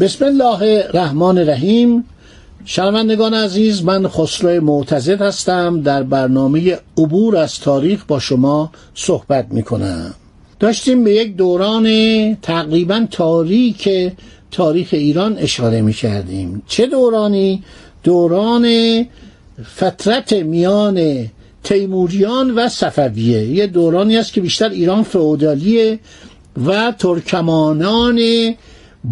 بسم الله الرحمن الرحیم. شنوندگان عزیز من خسرو معتزد هستم. در برنامه عبور از تاریخ با شما صحبت می کنم داشتیم به یک دوران تقریبا تاریک تاریخ ایران اشاره می کردیم چه دورانی؟ دوران فترت میان تیموریان و صفویه. یه دورانی است که بیشتر ایران فئودالیه و ترکمانان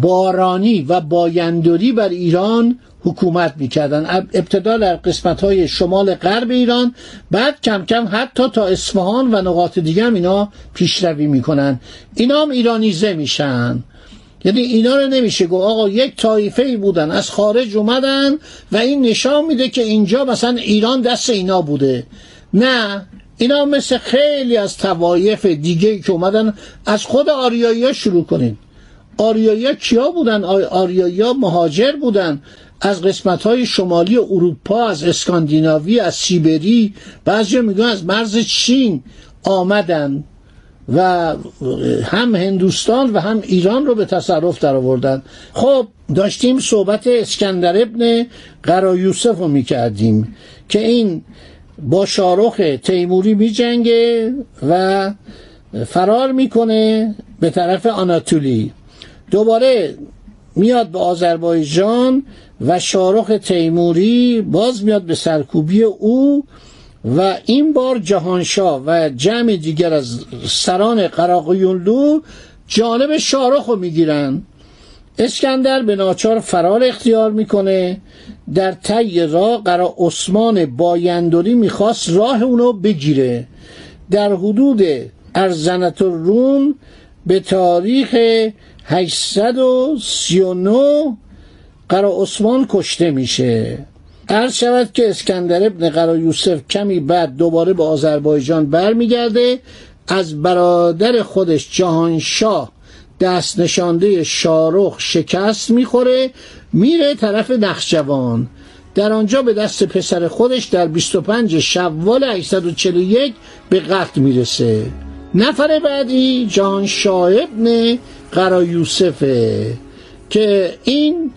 بارانی و بایندوری بر ایران حکومت می‌کردن. ابتدا در قسمت های شمال غرب ایران بعد کم کم حتی تا اصفهان و نقاط دیگه هم اینا پیشروی می‌کنن. اینا هم ایرانیزه میشن. یعنی اینا رو نمیشه گفت. آقا یک طایفه ای بودن از خارج اومدن و این نشان میده که اینجا مثلا ایران دست اینا بوده. نه اینا مثل خیلی از توایف دیگه که اومدن از خود آریایی شروع کنید آریایی کیا بودن؟ آریایی مهاجر بودن. از قسمت های شمالی اروپا از اسکاندیناوی از سیبری. بعضی میگن از مرز چین آمدن و هم هندوستان و هم ایران رو به تصرف در آوردن خب داشتیم صحبت اسکندر ابن قرا یوسف رو می‌کردیم که این با شارخ تیموری میجنگه و فرار می‌کنه به طرف آناتولی. دوباره میاد به آذربایجان و شارخ تیموری باز میاد به سرکوبی او و این بار جهانشاه و جمع دیگر از سران قراقیونلو جانب شارخ رو می‌گیرن. اسکندر به ناچار فرار اختیار می‌کنه. در طی راه قرا عثمان بایندوری می‌خواست راه اونو بگیره. در حدود ارزنت روم به تاریخ 839 قرا عثمان کشته میشه. عرض شود که اسکندر ابن قرا یوسف کمی بعد دوباره به آذربایجان برمیگرده. از برادر خودش جهانشاه دست نشانده شارخ شکست می‌خوره میره طرف نخجوان. در آنجا به دست پسر خودش در 25 شوال 841 به قتل می‌رسه. نفر بعدی جهانشاه ابن قرا یوسفه که این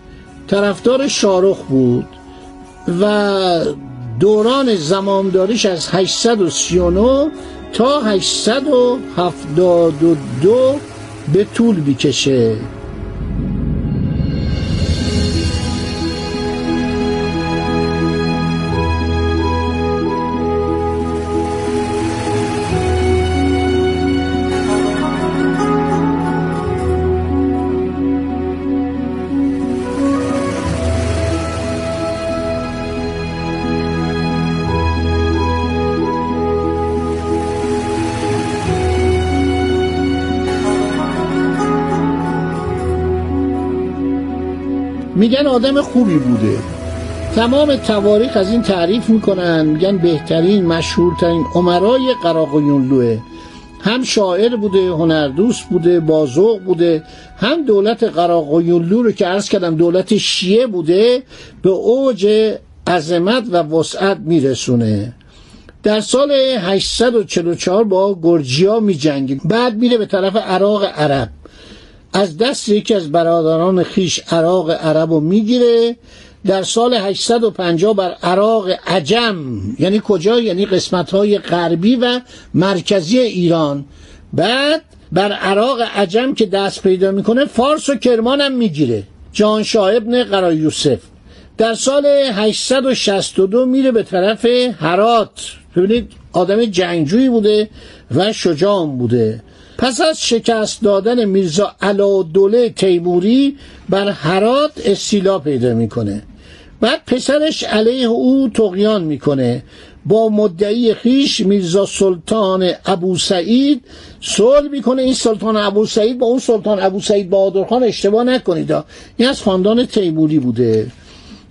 طرفدار شارخ بود و دوران زمامداریش از 839 تا 872 به طول می‌کشه. میگن آدم خوبی بوده. تمام تواریخ از این تعریف می‌کنن میگن بهترین مشهورترین عمرای قراقیونلوه هم شاعر بوده هنردوست بوده بازوق بوده. هم دولت قراقیونلو رو که عرض کردم دولت شیعه بوده به اوج عظمت و وسعت میرسونه. در سال 844 با گرجیا می بعد میره به طرف عراق عرب. از دست یکی از برادران خیش عراق عرب رو می‌گیره. در سال 850 بر عراق عجم یعنی کجا؟ یعنی قسمت های غربی و مرکزی ایران. بعد بر عراق عجم که دست پیدا می‌کنه فارس و کرمان هم می‌گیره. جان ابن قرا یوسف. در سال 862 میره به طرف هرات. ببینید آدم جنگجویی بوده و شجاع بوده. پس از شکست دادن میرزا علادوله تیموری بر هرات استیلا پیدا می‌کنه. بعد پسرش علیه او تقیان می‌کنه. با مدعی خیش میرزا سلطان ابو سعید صلح می‌کنه. این سلطان ابو سعید با اون سلطان ابو سعید بهادرخان اشتباه نکنید. این از خاندان تیموری بوده.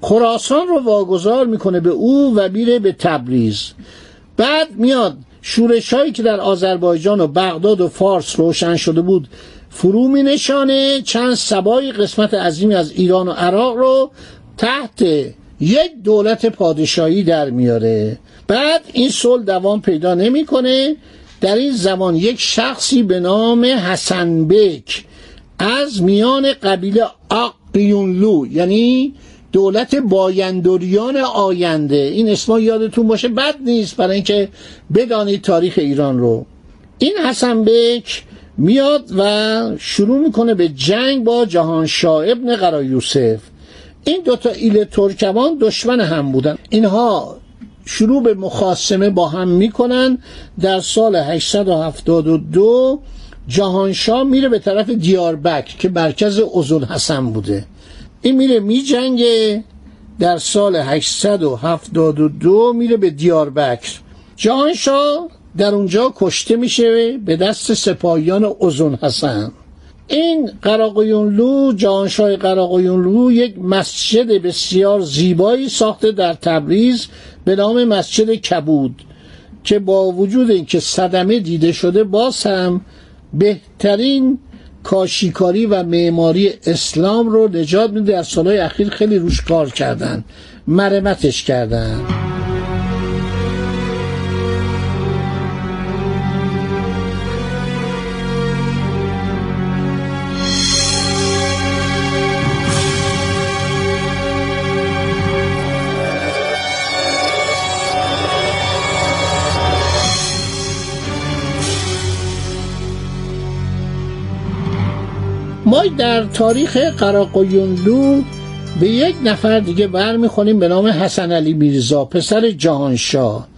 خراسان رو واگذار می‌کنه به او و میره به تبریز. بعد میاد شورش هایی که در آذربایجان و بغداد و فارس روشن شده بود فرو می نشانه چند سبای قسمت عظیمی از ایران و عراق رو تحت یک دولت پادشاهی در میاره. بعد این صلح دوام پیدا نمی‌کنه در این زمان یک شخصی به نام حسن بک از میان قبیله آقیونلو یعنی دولت بایندوریان آینده. این اسما یادتون باشه بد نیست برای اینکه بدانید تاریخ ایران رو. این حسن بک میاد و شروع می‌کنه به جنگ با جهانشاه ابن قرا یوسف. این دوتا ایل ترکمان دشمن هم بودن. اینها شروع به مخاسمه با هم می‌کنن. در سال 872 جهانشاه میره به طرف دیاربک که مرکز ازول حسن بوده. این میره میجنگه در سال 872 میره به دیاربکر. جهانشاه در اونجا کشته میشه به دست سپاهیان ازون حسن. این قراقیونلو جهانشاه قراقیونلو یک مسجد بسیار زیبایی ساخته در تبریز به نام مسجد کبود که با وجود اینکه صدمه دیده شده باز هم بهترین کاشیکاری و معماری اسلام رو نجات میده. در سالهای اخیر خیلی روش کار کردن. مرمتش کردن. در تاریخ قراقویونلو به یک نفر دیگه برمیخونیم به نام حسن علی میرزا پسر جهانشاه.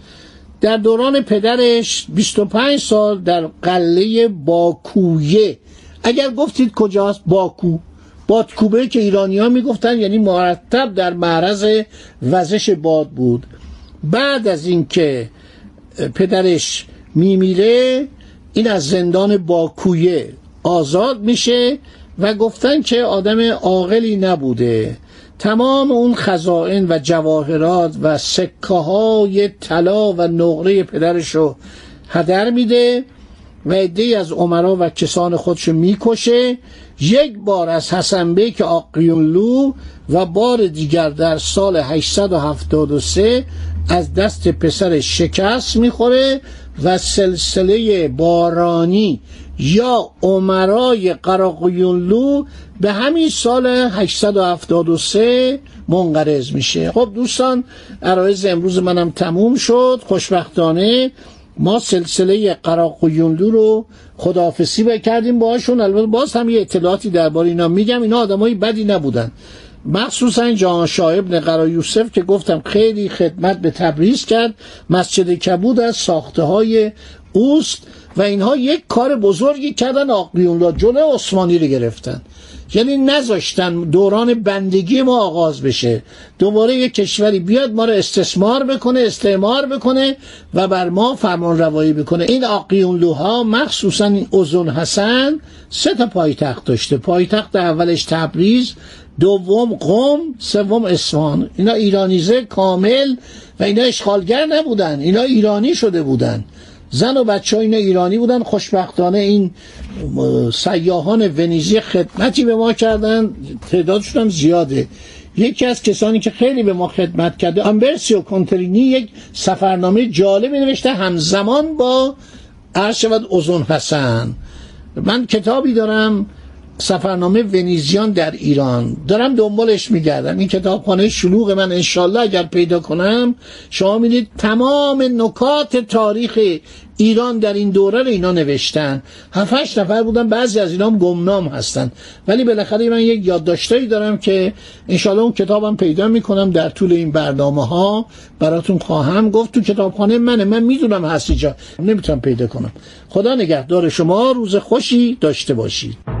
در دوران پدرش 25 سال در قله باکویه. اگر گفتید کجاست باکو؟ بادکوبه که ایرانی ها می‌گفتن یعنی مرتب در معرض وزش باد بود. بعد از اینکه پدرش میمیره این از زندان باکویه آزاد میشه. و گفتن که آدم عاقلی نبوده. تمام اون خزائن و جواهرات و سکه های طلا و نقره پدرش رو هدر میده و عده از عمرا و کسان خودش می‌کشه. یک بار از حسن بیک آقیونلو و بار دیگر در سال 873 از دست پسر شکست می‌خوره و سلسله بارانی یا عمرای قراقیونلو به همین سال 873 منقرض میشه. خب دوستان عرایز امروز منم تموم شد. خوشبختانه ما سلسله قراقیونلو رو خداحافظی بکردیم باهاشون البته باز هم یه اطلاعاتی درباره اینا میگم. اینا آدمای بدی نبودن. مخصوصا جهان شاه ابن قرا یوسف که گفتم خیلی خدمت به تبریز کرد. مسجد کبود از ساخته های اوست و اینها یک کار بزرگی کردن. آقلیون جلو عثمانی رو گرفتن. یعنی نذاشتن دوران بندگی ما آغاز بشه. دوباره یک کشوری بیاد ما رو استثمار بکنه استعمار بکنه و بر ما فرمان روایی بکنه. این آقیونلوها مخصوصا این ازون حسن سه تا پایتخت داشته. پایتخت اولش تبریز دوم قم سوم اصفهان. اینا ایرانیزه کامل و اینا اشغالگر نبودن. اینا ایرانی شده بودن. زن و بچه ها اینا ایرانی بودن. خوشبختانه این سیاهان ونیزی خدمتی به ما کردن. تعدادشون هم زیاده. یکی از کسانی که خیلی به ما خدمت کرده امبرسیو کنترینی یک سفرنامه جالبی نوشته همزمان با عرض شود اوزون حسن. من کتابی دارم. سفرنامه ونیزیان در ایران. دارم دنبالش میگردم. این کتابخانه شلوغ من انشالله اگر پیدا کنم شما می‌دید تمام نکات تاریخ ایران در این دوره رو اینا نوشتن. هفتش نفر بودن بعضی از اینا گمنام هستن. ولی بالاخره من یک یادداشتایی دارم که انشالله اون کتابم پیدا می‌کنم در طول این برنامه ها براتون خواهم گفت تو کتابخانه منه. من می‌دونم هستی جا نمی‌تونم پیدا کنم. خدا نگهدار شما. روز خوشی داشته باشید.